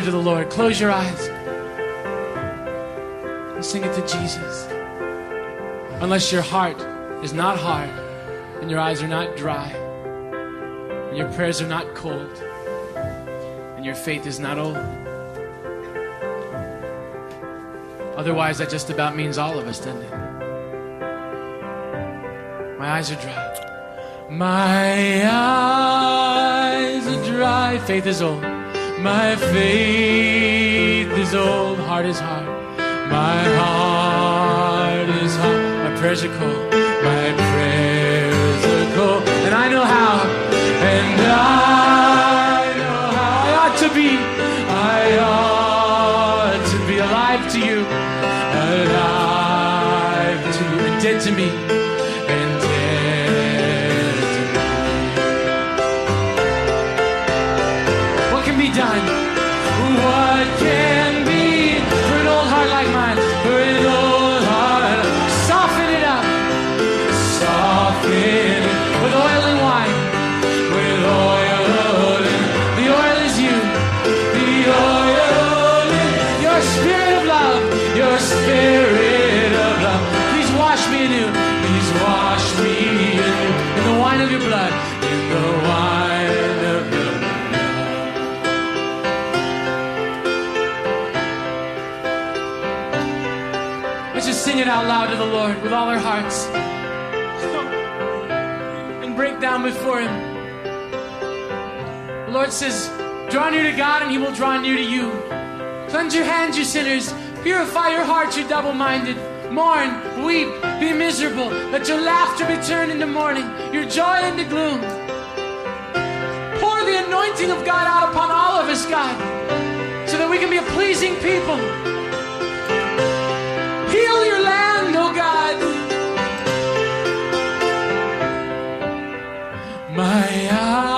To the Lord. Close your eyes and sing it to Jesus. Unless your heart is not hard and your eyes are not dry and your prayers are not cold and your faith is not old. Otherwise, that just about means all of us, doesn't it? My eyes are dry. My eyes are dry. Faith is old. My faith is old. Heart is hard. My heart is hard. My prayers are cold. My prayers are cold. And I know how. And I know how I ought to be. I ought to be alive to you. Alive to you. And dead to me. With all our hearts and break down before Him. The Lord says, Draw near to God, and He will draw near to you. Cleanse your hands, you sinners. Purify your hearts, you double minded. Mourn, weep, be miserable. Let your laughter be turned into mourning, your joy into gloom. Pour the anointing of God out upon all of us, God, so that we can be a pleasing people. My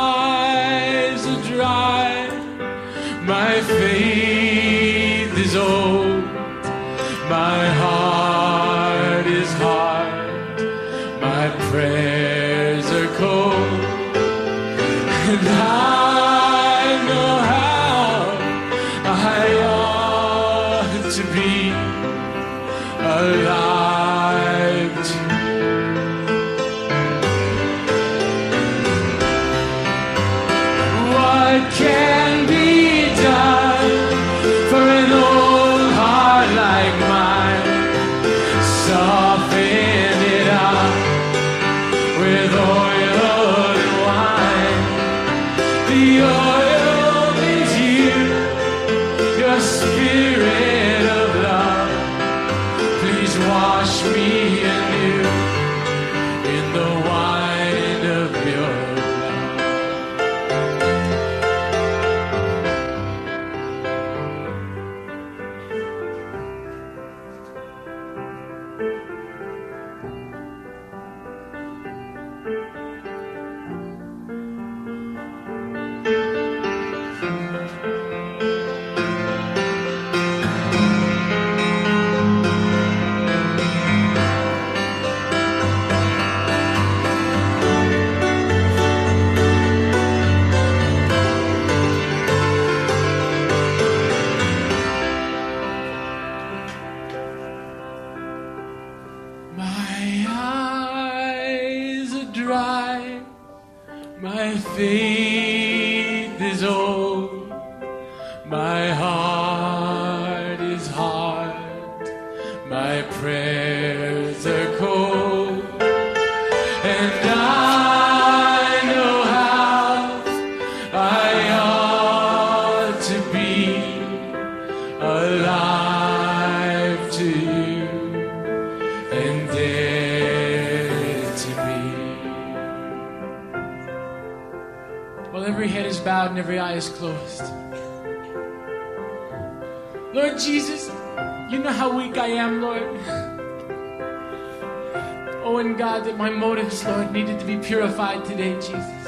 Be purified today, Jesus.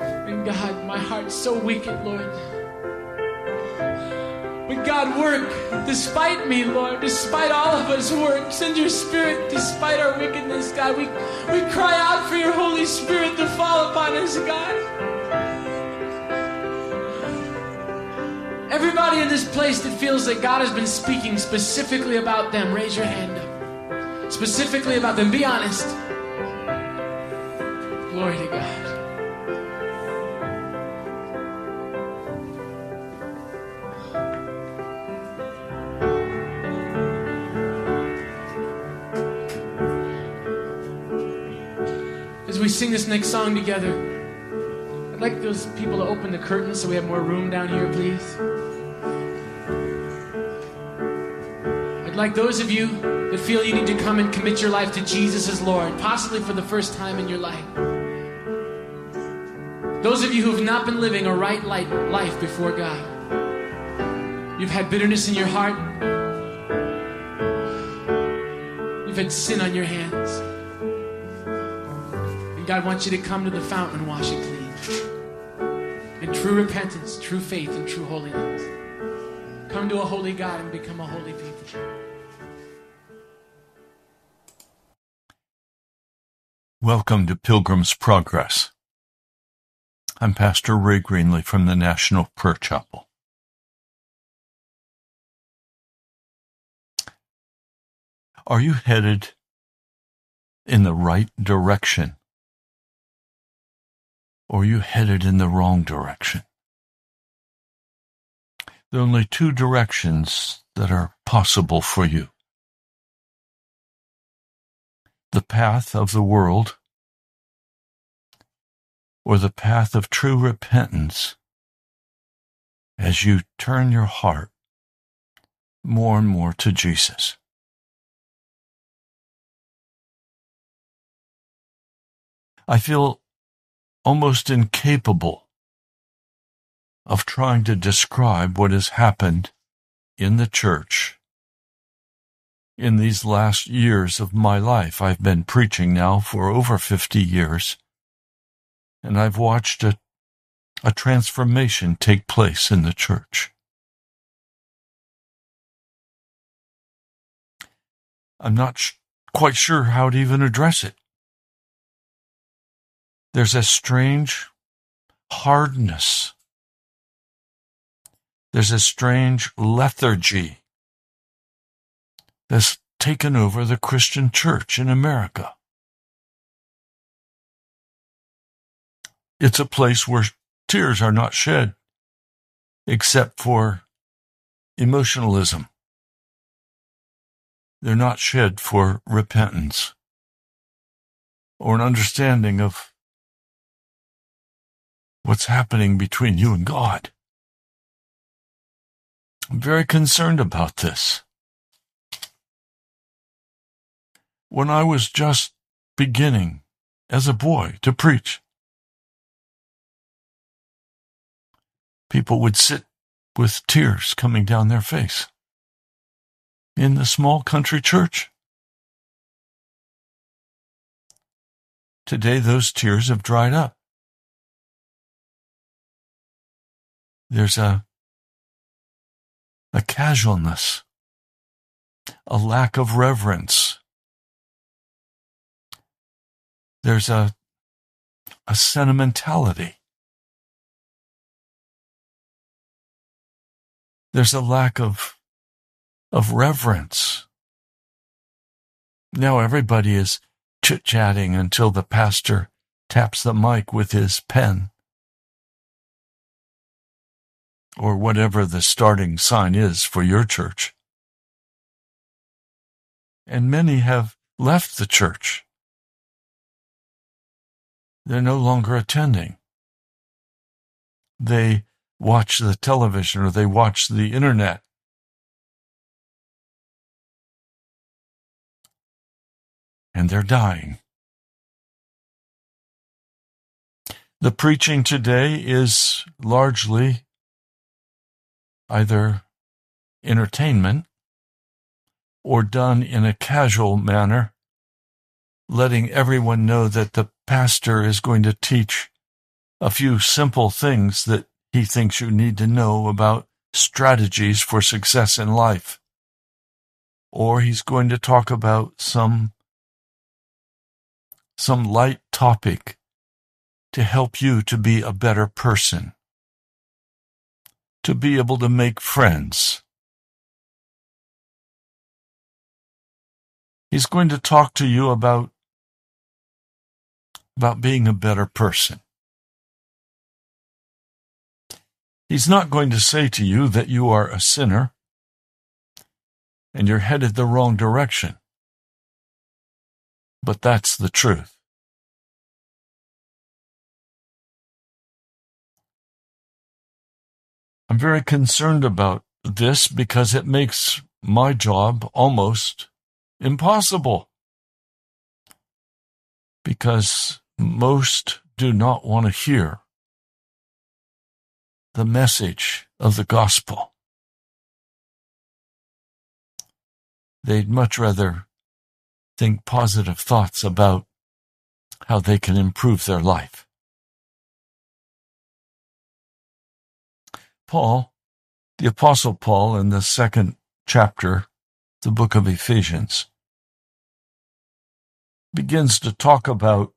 And God, my heart's so wicked, Lord. But God, work despite me, Lord, despite all of us, work. Send your spirit despite our wickedness, God. We, we cry out for your Holy Spirit to fall upon us, God. Everybody in this place that feels that God has been speaking specifically about them, raise your hand up. Specifically about them, be honest. Glory to God. As we sing this next song together, I'd like those people to open the curtains so we have more room down here, please. I'd like those of you that feel you need to come and commit your life to Jesus as Lord, possibly for the first time in your life. Those of you who have not been living a right life before God. You've had bitterness in your heart. You've had sin on your hands. And God wants you to come to the fountain and wash it clean. In true repentance, true faith, and true holiness. Come to a holy God and become a holy people. Welcome to Pilgrim's Progress. I'm Pastor Ray Greenley from the National Prayer Chapel. Are you headed in the right direction? Or are you headed in the wrong direction? There are only two directions that are possible for you the path of the world or the path of true repentance as you turn your heart more and more to Jesus. I feel almost incapable of trying to describe what has happened in the church in these last years of my life. I've been preaching now for over 50 years, and I've watched a, a transformation take place in the church. I'm not sh- quite sure how to even address it. There's a strange hardness. There's a strange lethargy that's taken over the Christian church in America. It's a place where tears are not shed except for emotionalism. They're not shed for repentance or an understanding of what's happening between you and God. I'm very concerned about this. When I was just beginning as a boy to preach, people would sit with tears coming down their face in the small country church. Today, those tears have dried up. There's a, a casualness, a lack of reverence. There's a, a sentimentality. There's a lack of, of reverence. Now everybody is chit chatting until the pastor taps the mic with his pen or whatever the starting sign is for your church. And many have left the church. They're no longer attending. They watch the television or they watch the internet. And they're dying. The preaching today is largely either entertainment or done in a casual manner, letting everyone know that the pastor is going to teach a few simple things that he thinks you need to know about strategies for success in life. Or he's going to talk about some, some light topic to help you to be a better person to be able to make friends. He's going to talk to you about, about being a better person. He's not going to say to you that you are a sinner and you're headed the wrong direction. But that's the truth. I'm very concerned about this because it makes my job almost impossible. Because most do not want to hear the message of the gospel. They'd much rather think positive thoughts about how they can improve their life. Paul, the Apostle Paul, in the second chapter, the book of Ephesians, begins to talk about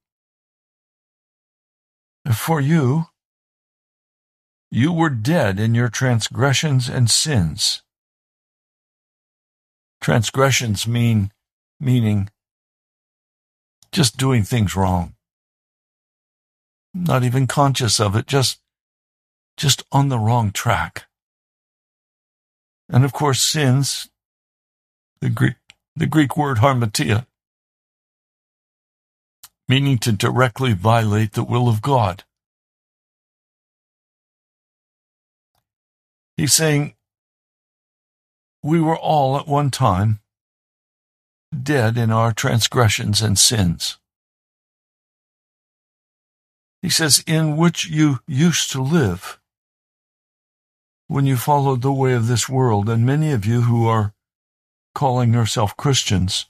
for you, you were dead in your transgressions and sins. Transgressions mean, meaning just doing things wrong. Not even conscious of it, just just on the wrong track. And of course, sins, the Greek, the Greek word hamartia, meaning to directly violate the will of God. He's saying, we were all at one time dead in our transgressions and sins. He says, in which you used to live when you followed the way of this world, and many of you who are calling yourself Christians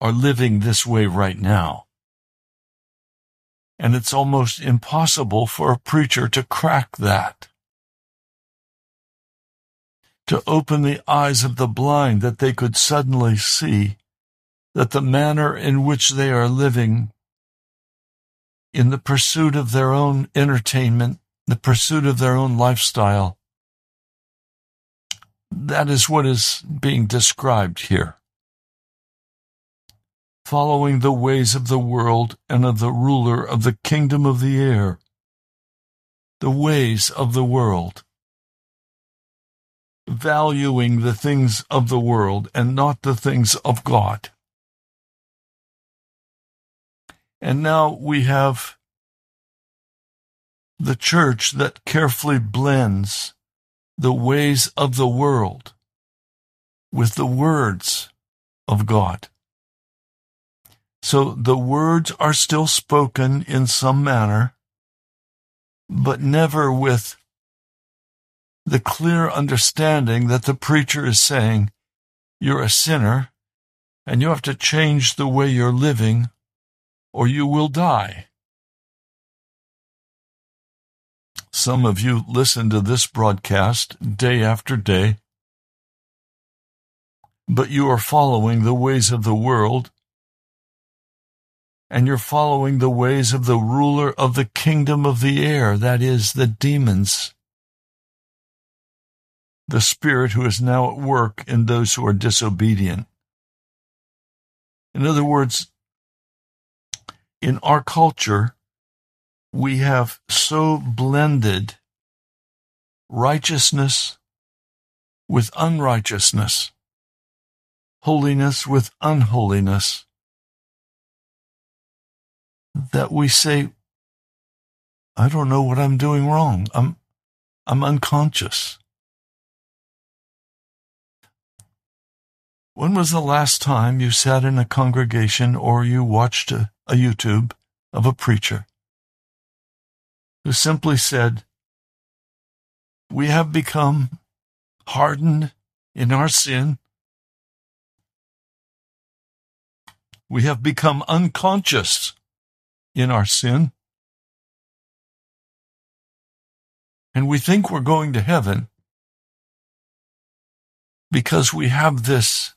are living this way right now. And it's almost impossible for a preacher to crack that. To open the eyes of the blind that they could suddenly see that the manner in which they are living in the pursuit of their own entertainment the pursuit of their own lifestyle. That is what is being described here. Following the ways of the world and of the ruler of the kingdom of the air. The ways of the world. Valuing the things of the world and not the things of God. And now we have the church that carefully blends the ways of the world with the words of God. So the words are still spoken in some manner, but never with the clear understanding that the preacher is saying, you're a sinner and you have to change the way you're living or you will die. Some of you listen to this broadcast day after day, but you are following the ways of the world, and you're following the ways of the ruler of the kingdom of the air, that is, the demons, the spirit who is now at work in those who are disobedient. In other words, in our culture, we have so blended righteousness with unrighteousness, holiness with unholiness, that we say, I don't know what I'm doing wrong. I'm, I'm unconscious. When was the last time you sat in a congregation or you watched a, a YouTube of a preacher who simply said, We have become hardened in our sin. We have become unconscious in our sin. And we think we're going to heaven because we have this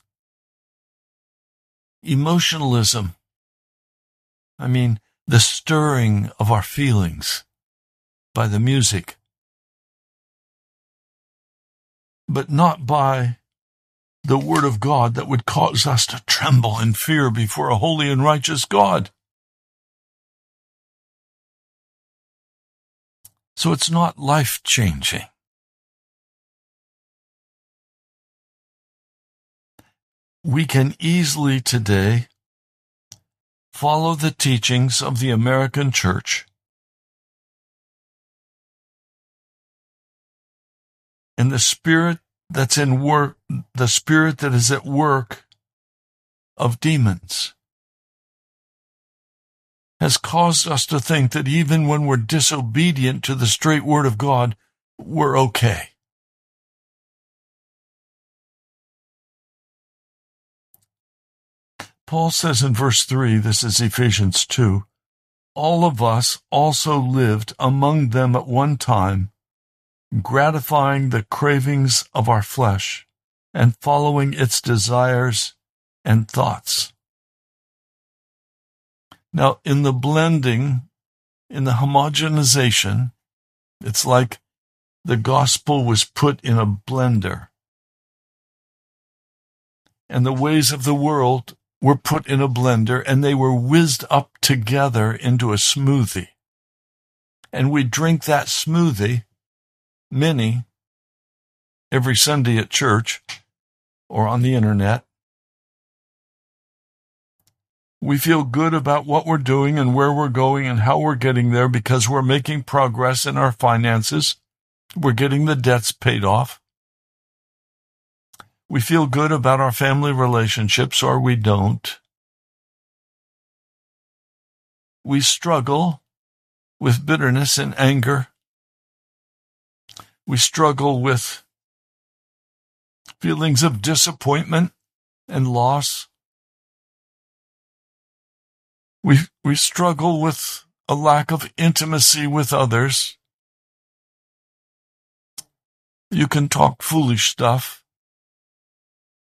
emotionalism. I mean, the stirring of our feelings by the music, but not by the Word of God that would cause us to tremble in fear before a holy and righteous God. So it's not life changing. We can easily today follow the teachings of the American church and the spirit that's in work, the spirit that is at work of demons has caused us to think that even when we're disobedient to the straight word of God, we're okay. Paul says in verse 3, this is Ephesians 2, all of us also lived among them at one time, gratifying the cravings of our flesh and following its desires and thoughts. Now, in the blending, in the homogenization, it's like the gospel was put in a blender. And the ways of the world were put in a blender and they were whizzed up together into a smoothie. And we drink that smoothie, many, every Sunday at church or on the internet. We feel good about what we're doing and where we're going and how we're getting there because we're making progress in our finances. We're getting the debts paid off. We feel good about our family relationships or we don't. We struggle with bitterness and anger. We struggle with feelings of disappointment and loss. We, we struggle with a lack of intimacy with others. You can talk foolish stuff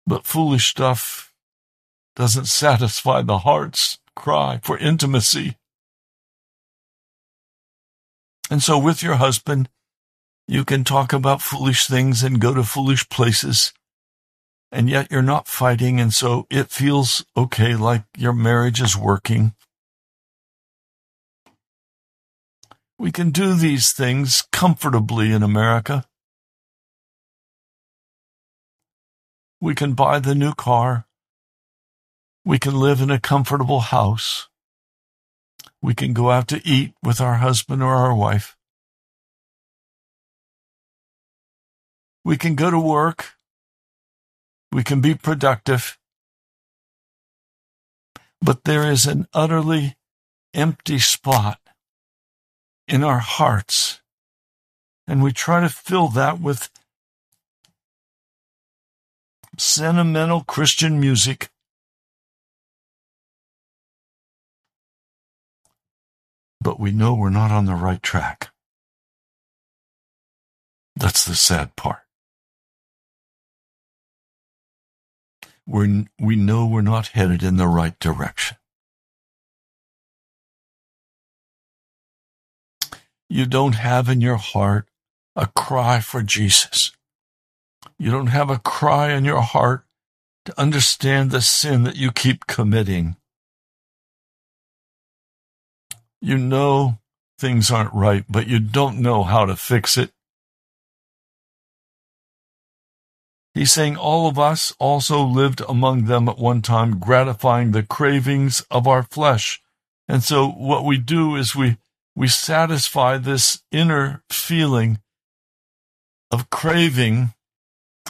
but foolish stuff doesn't satisfy the heart's cry for intimacy. And so with your husband, you can talk about foolish things and go to foolish places, and yet you're not fighting, and so it feels okay, like your marriage is working. We can do these things comfortably in America. We can buy the new car. We can live in a comfortable house. We can go out to eat with our husband or our wife. We can go to work. We can be productive. But there is an utterly empty spot in our hearts. And we try to fill that with sentimental Christian music. But we know we're not on the right track. That's the sad part. We're, we know we're not headed in the right direction. You don't have in your heart a cry for Jesus. You don't have a cry in your heart to understand the sin that you keep committing. You know things aren't right, but you don't know how to fix it. He's saying all of us also lived among them at one time, gratifying the cravings of our flesh. And so what we do is we, we satisfy this inner feeling of craving,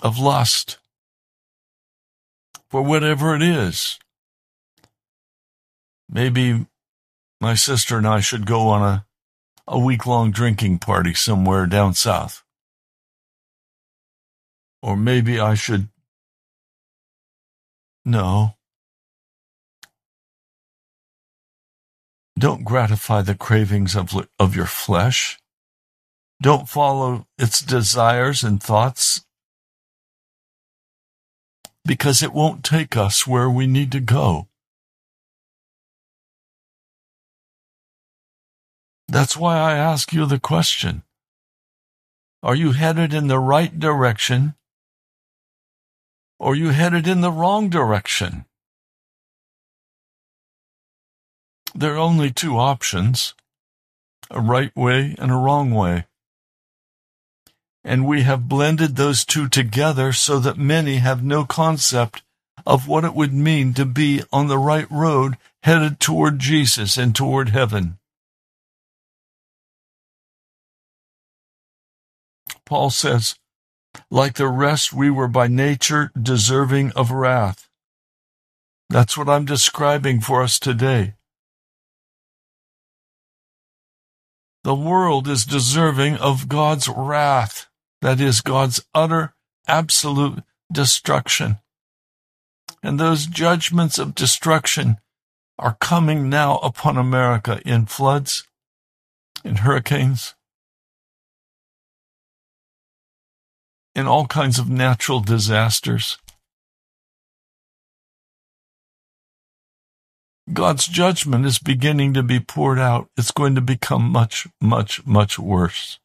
of lust for whatever it is. Maybe my sister and I should go on a, a week long drinking party somewhere down south. Or maybe I should. No. Don't gratify the cravings of, of your flesh. Don't follow its desires and thoughts because it won't take us where we need to go. That's why I ask you the question Are you headed in the right direction or are you headed in the wrong direction. There are only two options a right way and a wrong way. And we have blended those two together so that many have no concept of what it would mean to be on the right road headed toward Jesus and toward heaven. Paul says, like the rest, we were by nature deserving of wrath. That's what I'm describing for us today. The world is deserving of God's wrath, that is, God's utter, absolute destruction. And those judgments of destruction are coming now upon America in floods, in hurricanes, in all kinds of natural disasters. God's judgment is beginning to be poured out. It's going to become much, much, much worse.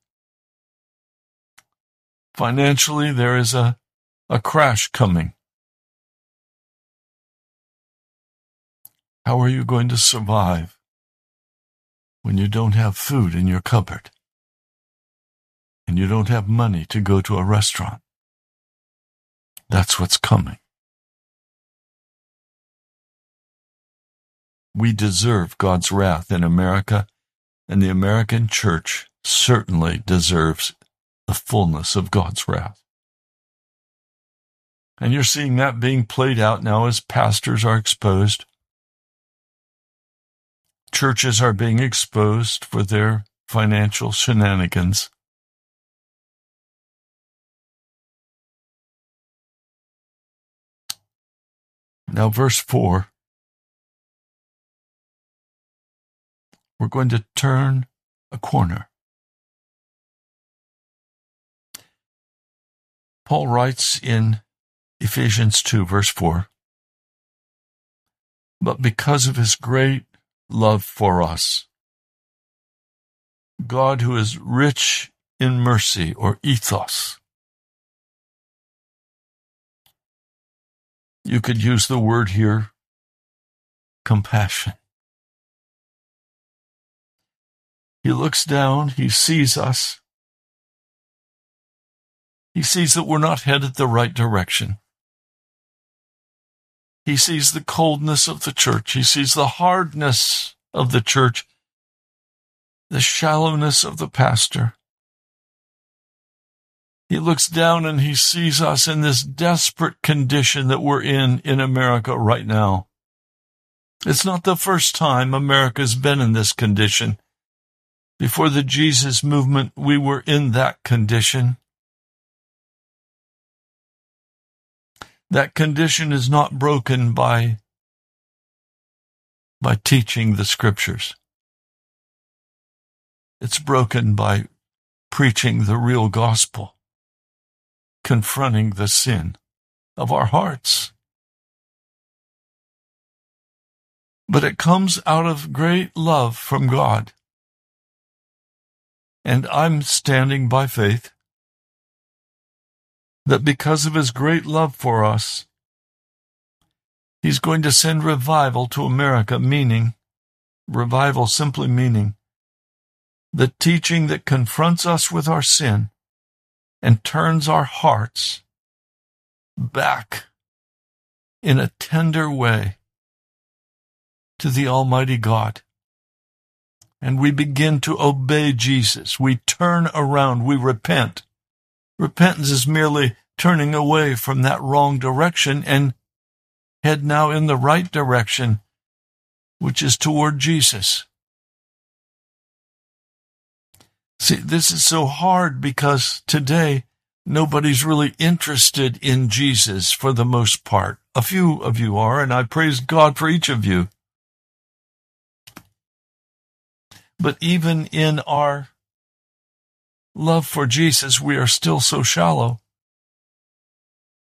Financially, there is a, a crash coming. How are you going to survive when you don't have food in your cupboard? and you don't have money to go to a restaurant. That's what's coming. We deserve God's wrath in America, and the American church certainly deserves the fullness of God's wrath. And you're seeing that being played out now as pastors are exposed. Churches are being exposed for their financial shenanigans. Now, verse 4. We're going to turn a corner. Paul writes in Ephesians 2, verse 4 But because of his great love for us, God, who is rich in mercy or eleos, You could use the word here compassion. He looks down, he sees us. He sees that we're not headed the right direction. He sees the coldness of the church. He sees the hardness of the church, the shallowness of the pastor. He looks down and he sees us in this desperate condition that we're in in America right now. It's not the first time America's been in this condition. Before the Jesus movement, we were in that condition. That condition is not broken by, by teaching the scriptures. It's broken by preaching the real gospel confronting the sin of our hearts. But it comes out of great love from God. And I'm standing by faith that because of his great love for us, he's going to send revival to America, meaning Revival simply meaning the teaching that confronts us with our sin and turns our hearts back in a tender way to the Almighty God. And we begin to obey Jesus. We turn around. We repent. Repentance is merely turning away from that wrong direction and head now in the right direction, which is toward Jesus. See, this is so hard because today nobody's really interested in Jesus for the most part. A few of you are, and I praise God for each of you. But even in our love for Jesus, we are still so shallow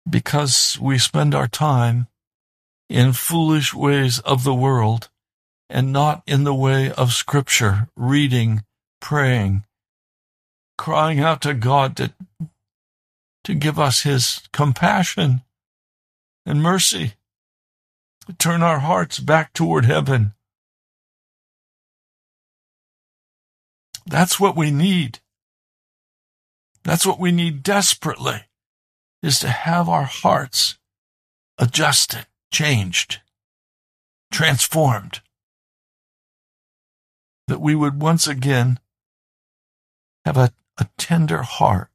because we spend our time in foolish ways of the world and not in the way of Scripture, reading, praying, crying out to God to, to give us His compassion and mercy, turn our hearts back toward heaven. That's what we need. That's what we need desperately, is to have our hearts adjusted, changed, transformed. That we would once again have a, a tender heart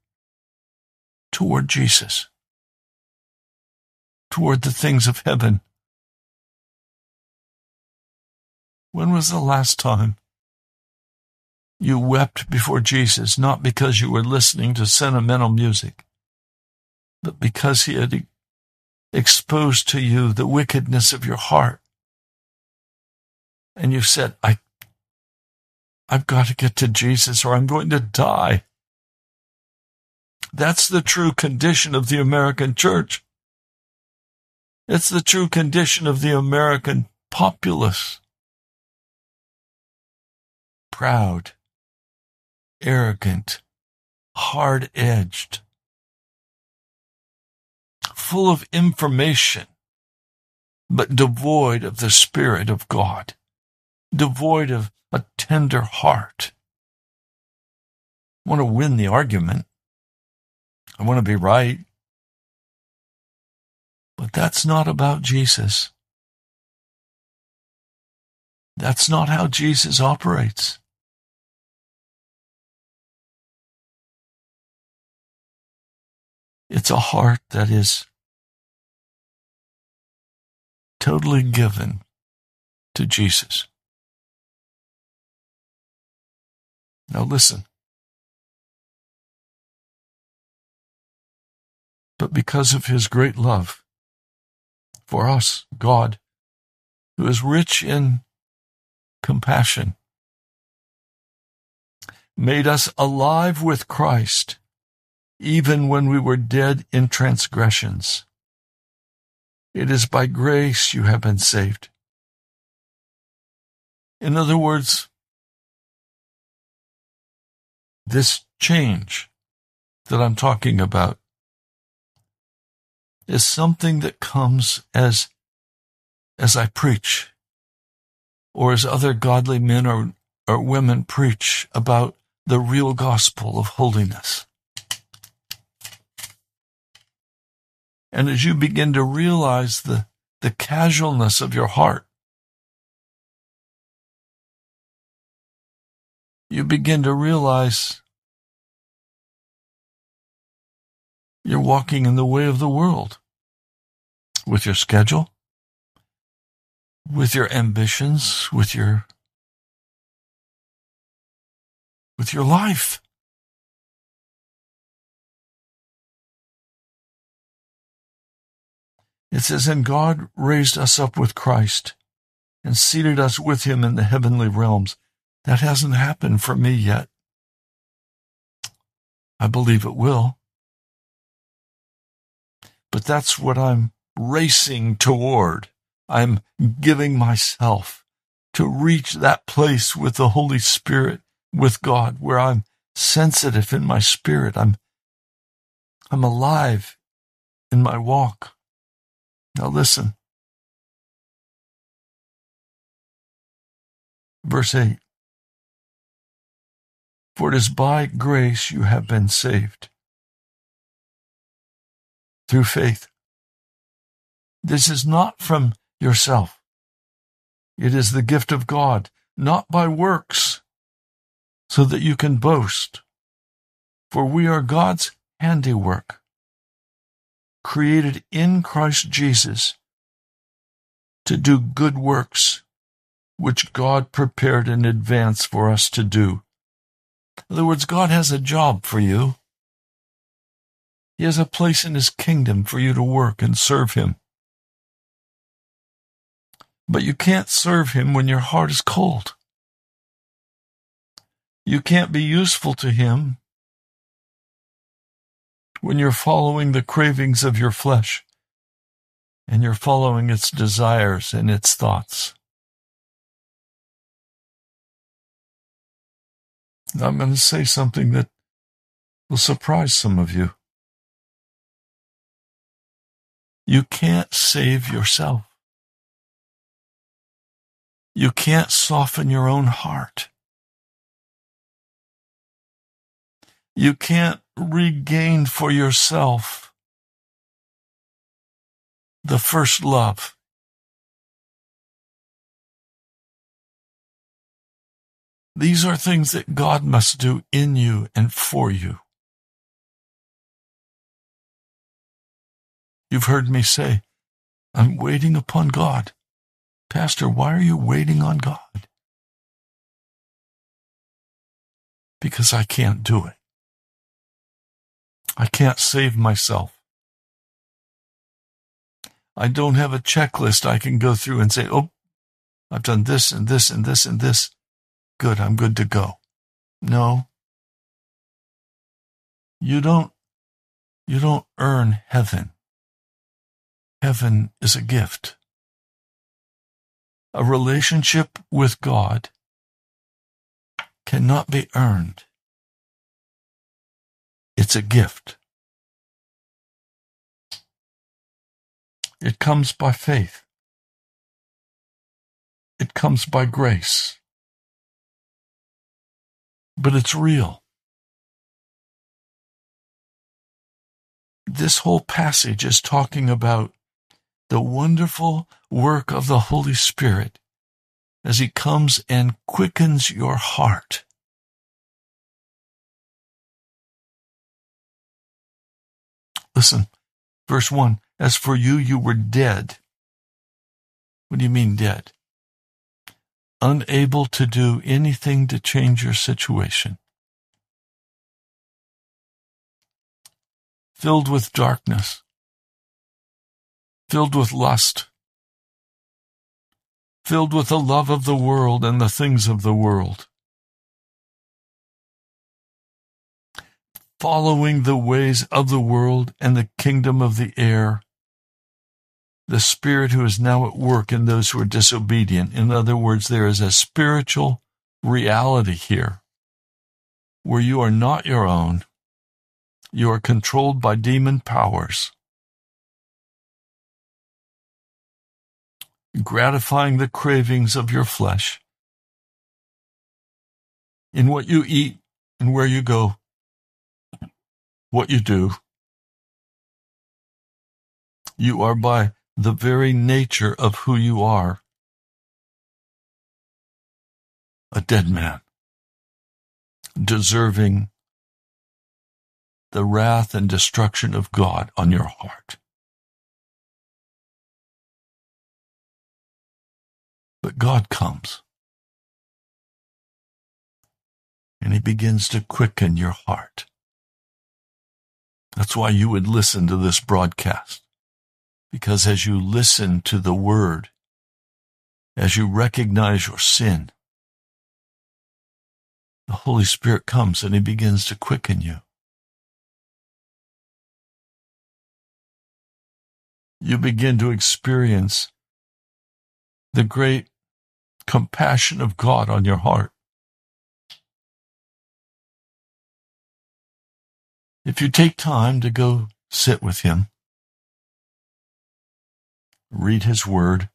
toward Jesus, toward the things of heaven. When was the last time you wept before Jesus, not because you were listening to sentimental music, but because he had exposed to you the wickedness of your heart. And you said, I, I've got to get to Jesus or I'm going to die. That's the true condition of the American church. It's the true condition of the American populace. Proud, arrogant, hard edged, full of information, but devoid of the Spirit of God, devoid of a tender heart. I want to win the argument. I want to be right. But that's not about Jesus. That's not how Jesus operates. It's a heart that is totally given to Jesus. Now listen. But because of his great love for us, God, who is rich in compassion, made us alive with Christ even when we were dead in transgressions. It is by grace you have been saved. In other words, this change that I'm talking about is something that comes as, as I preach or as other godly men or, or women preach about the real gospel of holiness. And as you begin to realize the, the casualness of your heart, you begin to realize you're walking in the way of the world with your schedule, with your ambitions, with your with your life. It says, And God raised us up with Christ and seated us with him in the heavenly realms. That hasn't happened for me yet. I believe it will. But that's what I'm racing toward. I'm giving myself to reach that place with the Holy Spirit, with God, where I'm sensitive in my spirit. I'm, I'm alive in my walk. Now listen. Verse 8 For it is by grace you have been saved through faith. This is not from yourself. It is the gift of God, not by works, so that you can boast. For we are God's handiwork, created in Christ Jesus to do good works, which God prepared in advance for us to do. In other words, God has a job for you. He has a place in His kingdom for you to work and serve Him. But you can't serve Him when your heart is cold. You can't be useful to Him when you're following the cravings of your flesh and you're following its desires and its thoughts. I'm going to say something that will surprise some of you. You can't save yourself. You can't soften your own heart. You can't regain for yourself the first love. These are things that God must do in you and for you. You've heard me say, I'm waiting upon God. Pastor, why are you waiting on God? Because I can't do it. I can't save myself. I don't have a checklist I can go through and say, oh, I've done this and this and this and this. Good, I'm good to go. No. You don't, you don't earn heaven. Heaven is a gift. A relationship with God cannot be earned. It's a gift. It comes by faith. It comes by grace. But it's real. This whole passage is talking about the wonderful work of the Holy Spirit as He comes and quickens your heart. Listen, verse 1 as for you, you were dead. What do you mean dead? Unable to do anything to change your situation. Filled with darkness. Filled with lust. Filled with the love of the world and the things of the world. Following the ways of the world and the kingdom of the air the Spirit who is now at work in those who are disobedient. In other words, there is a spiritual reality here where you are not your own. You are controlled by demon powers. Gratifying the cravings of your flesh in what you eat and where you go, what you do. You are by the very nature of who you are. A dead man, deserving the wrath and destruction of God on your heart. But God comes and He begins to quicken your heart. That's why you would listen to this broadcast. Because as you listen to the word, as you recognize your sin, the Holy Spirit comes and he begins to quicken you. You begin to experience the great compassion of God on your heart. If you take time to go sit with Him, read His Word,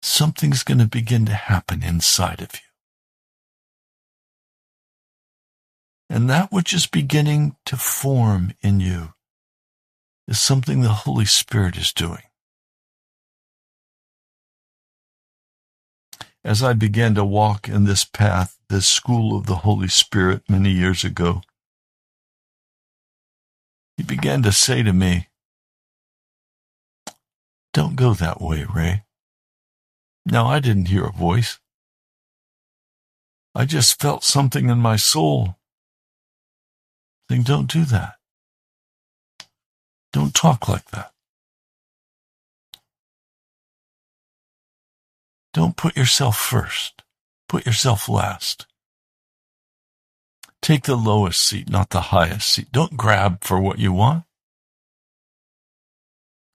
something's going to begin to happen inside of you. And that which is beginning to form in you is something the Holy Spirit is doing. As I began to walk in this path, this school of the Holy Spirit many years ago, he began to say to me, Don't go that way, Ray. Now, I didn't hear a voice. I just felt something in my soul saying, Don't do that. Don't talk like that. Don't put yourself first. Put yourself last. Take the lowest seat, not the highest seat. Don't grab for what you want.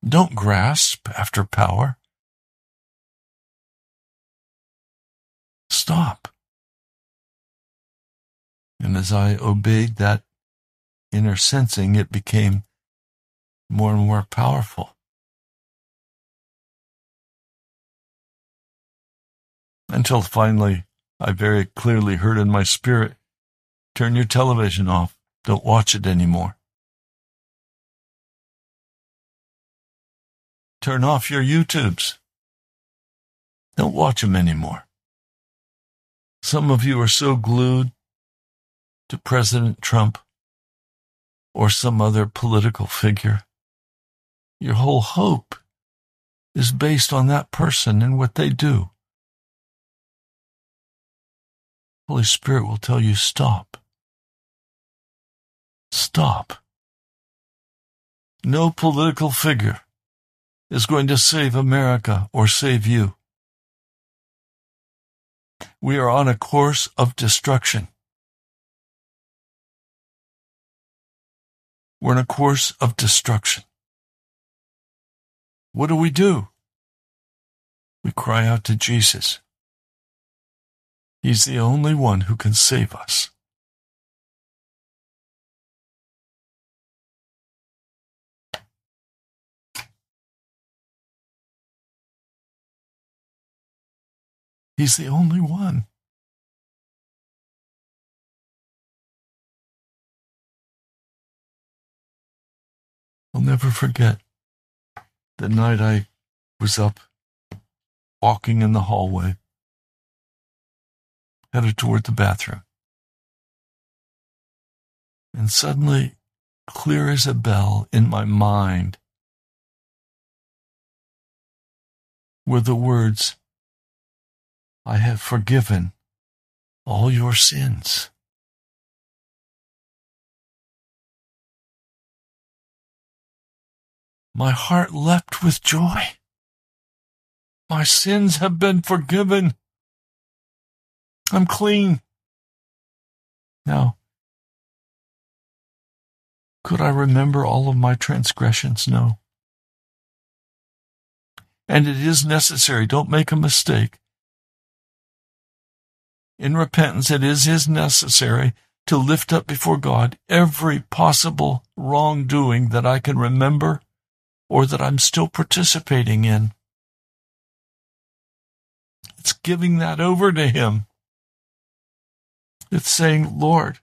Don't grasp after power. Stop. And as I obeyed that inner sensing, it became more and more powerful. Until finally, I very clearly heard in my spirit turn your television off. Don't watch it anymore. Turn off your YouTubes. Don't watch them anymore. Some of you are so glued to President Trump or some other political figure your whole hope is based on that person and what they do. Holy Spirit will tell you stop. Stop. No political figure is going to save America or save you. We are on a course of destruction. We're in a course of destruction. What do we do? We cry out to Jesus. He's the only one who can save us. He's the only one. I'll never forget the night I was up walking in the hallway, headed toward the bathroom. And suddenly, clear as a bell in my mind, were the words, I have forgiven all your sins. My heart leapt with joy. My sins have been forgiven. I'm clean. Now, could I remember all of my transgressions? No. And it is necessary, don't make a mistake. In repentance, it is, is necessary to lift up before God every possible wrongdoing that I can remember or that I'm still participating in. It's giving that over to Him. It's saying, Lord,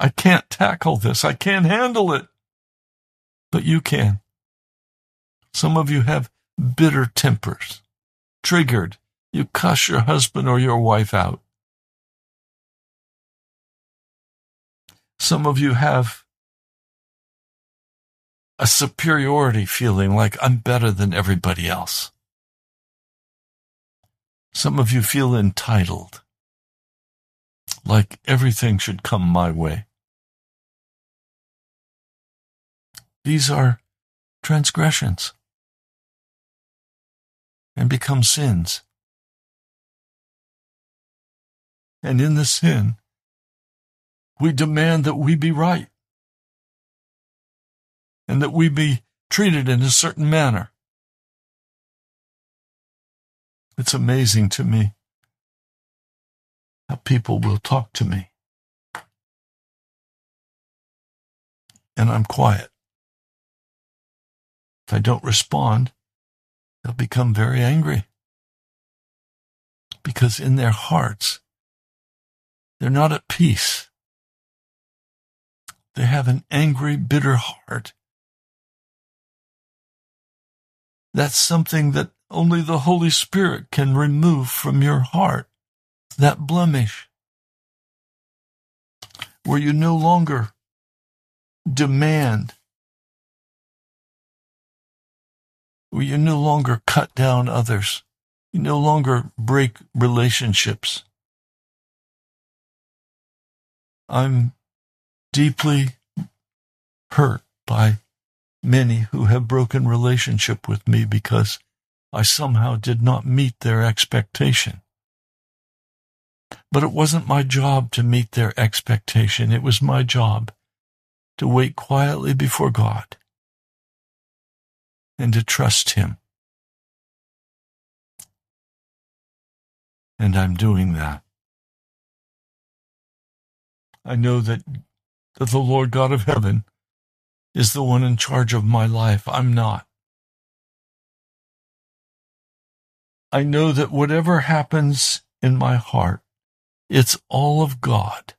I can't tackle this. I can't handle it. But you can. Some of you have bitter tempers, triggered. You cuss your husband or your wife out. Some of you have a superiority feeling like I'm better than everybody else. Some of you feel entitled, like everything should come my way. These are transgressions and become sins. And in the sin, we demand that we be right and that we be treated in a certain manner. It's amazing to me how people will talk to me. And I'm quiet. If I don't respond, they'll become very angry. Because in their hearts, they're not at peace. They have an angry, bitter heart. That's something that only the Holy Spirit can remove from your heart. That blemish. Where you no longer demand, where you no longer cut down others, you no longer break relationships. I'm deeply hurt by many who have broken relationship with me because I somehow did not meet their expectation. But it wasn't my job to meet their expectation. It was my job to wait quietly before God and to trust Him. And I'm doing that. I know that, that the Lord God of heaven is the one in charge of my life. I'm not. I know that whatever happens in my heart, it's all of God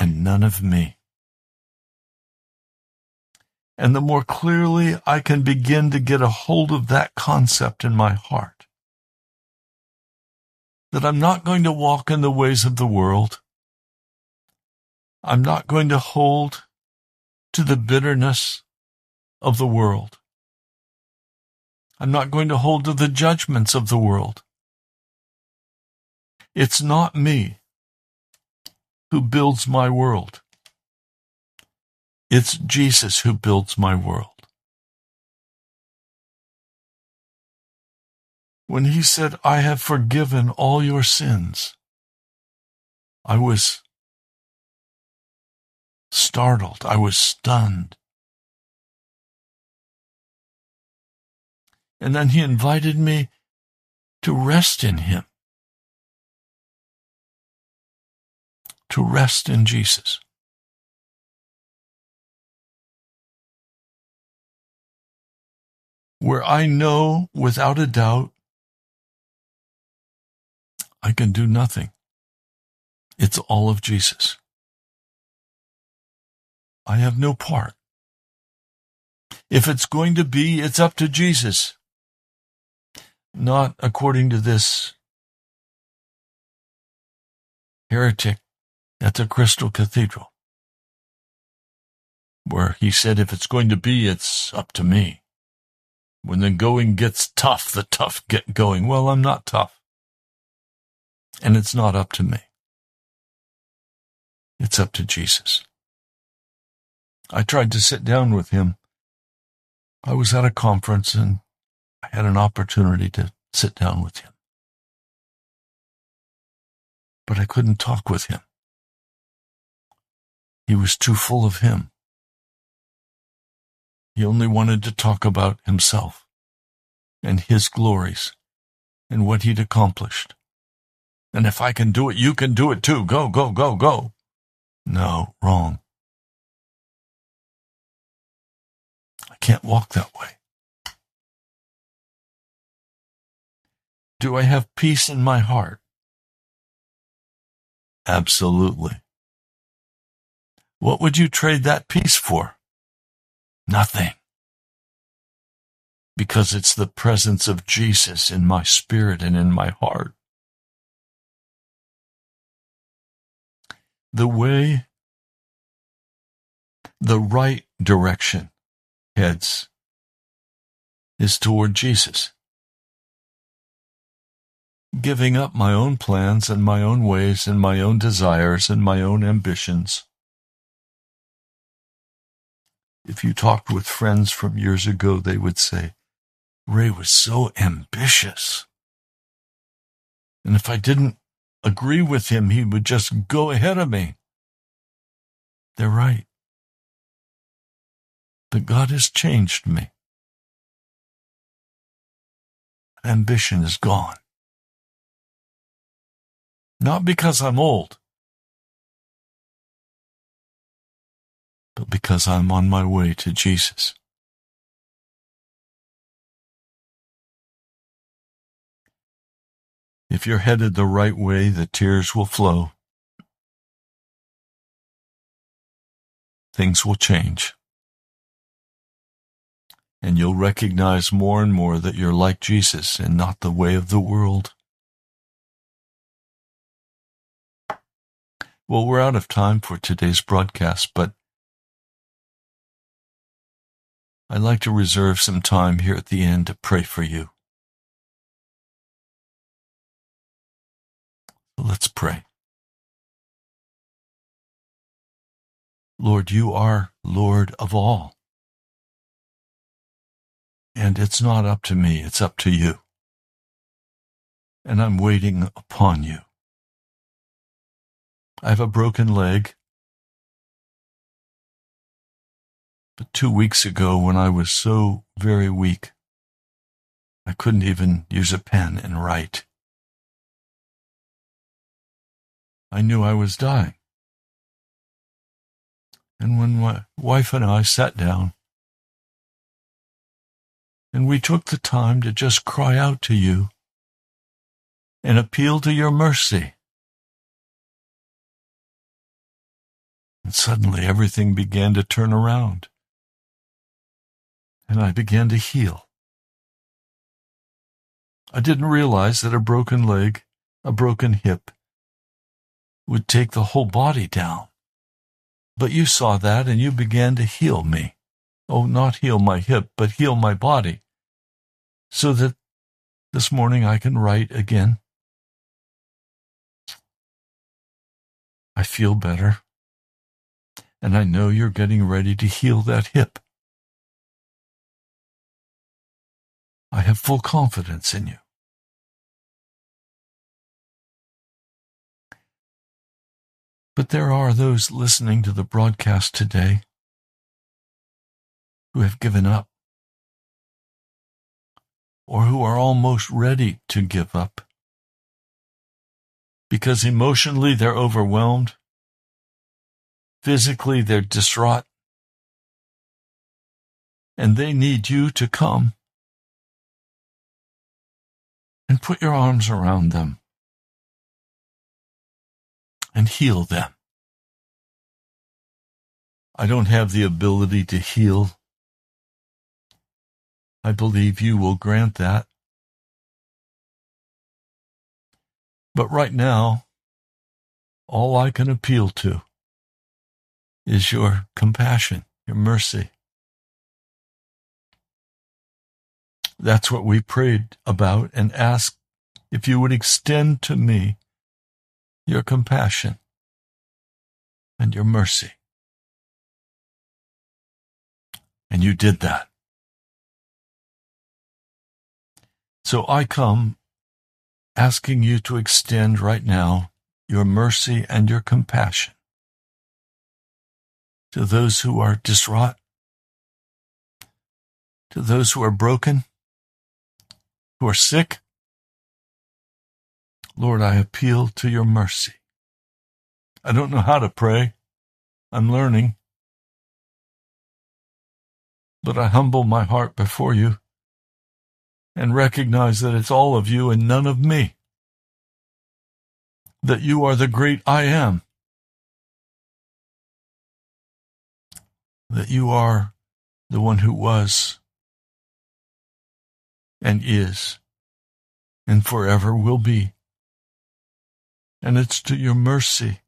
and none of me. And the more clearly I can begin to get a hold of that concept in my heart, that I'm not going to walk in the ways of the world. I'm not going to hold to the bitterness of the world. I'm not going to hold to the judgments of the world. It's not me who builds my world. It's Jesus who builds my world. When he said, I have forgiven all your sins, I was startled. I was stunned. And then he invited me to rest in him, to rest in Jesus. Where I know without a doubt I can do nothing. It's all of Jesus. I have no part. If it's going to be, it's up to Jesus. Not according to this heretic at the Crystal Cathedral, where he said, if it's going to be, it's up to me. When the going gets tough, the tough get going. Well, I'm not tough. And it's not up to me. It's up to Jesus. I tried to sit down with him. I was at a conference and I had an opportunity to sit down with him. But I couldn't talk with him. He was too full of him. He only wanted to talk about himself and his glories and what he'd accomplished. And if I can do it, you can do it too. Go, go, go, go. No, wrong. I can't walk that way. Do I have peace in my heart? Absolutely. What would you trade that peace for? Nothing. Because it's the presence of Jesus in my spirit and in my heart. The way, the right direction heads is toward Jesus. Giving up my own plans and my own ways and my own desires and my own ambitions. If you talked with friends from years ago, they would say, Ray was so ambitious. And if I didn't agree with him, he would just go ahead of me. They're right But God has changed me. Ambition is gone. Not because I'm old, but because I'm on my way to Jesus. If you're headed the right way, the tears will flow. Things will change. And you'll recognize more and more that you're like Jesus and not the way of the world. Well, we're out of time for today's broadcast, but I'd like to reserve some time here at the end to pray for you. Let's pray. Lord, you are Lord of all. And it's not up to me, it's up to you. And I'm waiting upon you. I have a broken leg. But two weeks ago, when I was so very weak, I couldn't even use a pen and write. I knew I was dying. And when my wife and I sat down, and we took the time to just cry out to you and appeal to your mercy. And suddenly everything began to turn around and I began to heal. I didn't realize that a broken leg, a broken hip, would take the whole body down. But you saw that and you began to heal me. Oh, not heal my hip, but heal my body, so that this morning I can write again. I feel better, and I know you're getting ready to heal that hip. I have full confidence in you. But there are those listening to the broadcast today who have given up or who are almost ready to give up because emotionally they're overwhelmed, physically they're distraught, and they need you to come and put your arms around them and heal them. I don't have the ability to heal. I believe you will grant that. But right now, all I can appeal to is your compassion, your mercy. That's what we prayed about and asked if you would extend to me your compassion and your mercy. And you did that. So I come asking you to extend right now your mercy and your compassion to those who are distraught, to those who are broken, who are sick. Lord, I appeal to your mercy. I don't know how to pray. I'm learning. But I humble my heart before you and recognize that it's all of you and none of me. That you are the great I am. That you are the one who was and is and forever will be. And it's to your mercy,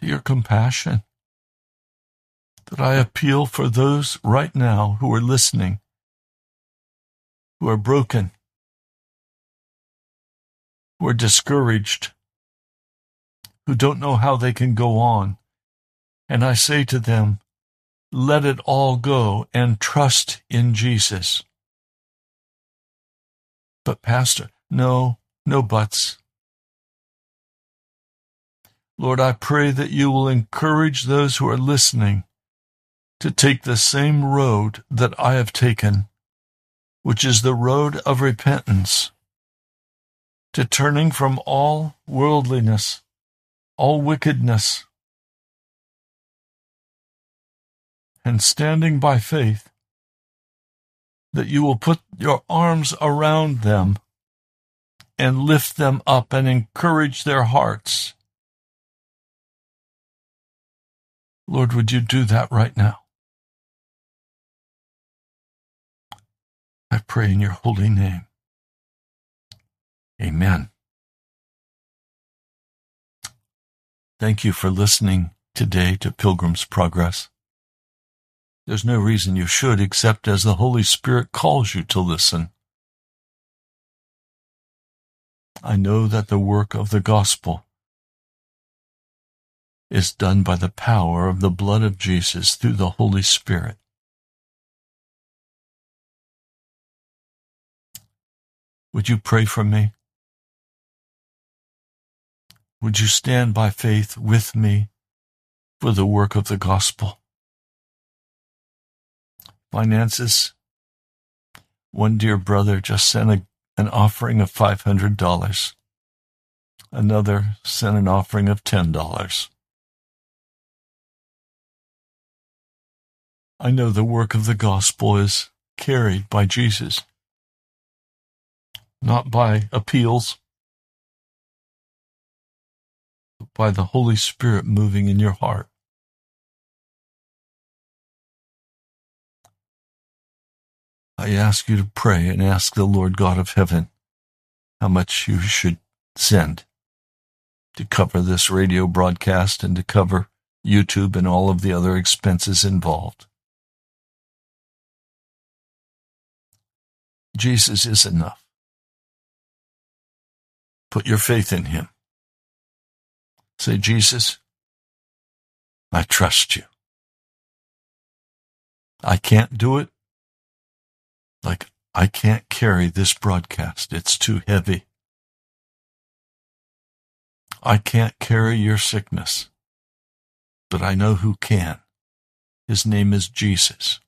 to your compassion, that I appeal for those right now who are listening, who are broken, who are discouraged, who don't know how they can go on. And I say to them, let it all go and trust in Jesus. But, Pastor, no, no buts. Lord, I pray that you will encourage those who are listening to take the same road that I have taken, which is the road of repentance, to turning from all worldliness, all wickedness, and standing by faith that you will put your arms around them and lift them up and encourage their hearts. Lord, would you do that right now? I pray in your holy name. Amen. Thank you for listening today to Pilgrim's Progress. There's no reason you should except as the Holy Spirit calls you to listen. I know that the work of the gospel is done by the power of the blood of Jesus through the Holy Spirit. Would you pray for me? Would you stand by faith with me for the work of the gospel? Finances. One dear brother just sent a, an offering of $500. Another sent an offering of $10. I know the work of the gospel is carried by Jesus not by appeals, by the Holy Spirit moving in your heart. I ask you to pray and ask the Lord God of heaven how much you should send to cover this radio broadcast and to cover YouTube and all of the other expenses involved. Jesus is enough. Put your faith in him. Say, Jesus, I trust you. I can't do it. Like, I can't carry this broadcast. It's too heavy. I can't carry your sickness, but I know who can. His name is Jesus.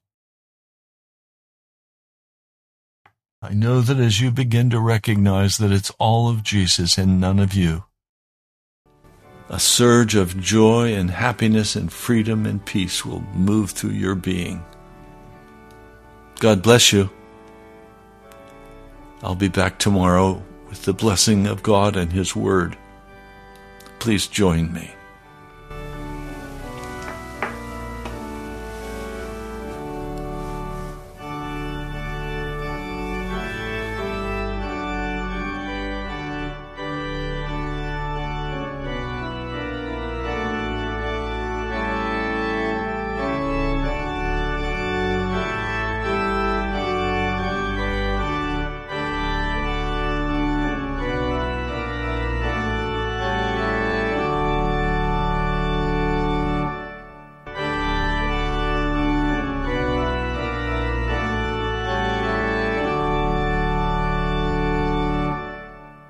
I know that as you begin to recognize that it's all of Jesus and none of you, a surge of joy and happiness and freedom and peace will move through your being. God bless you. I'll be back tomorrow with the blessing of God and His Word. Please join me.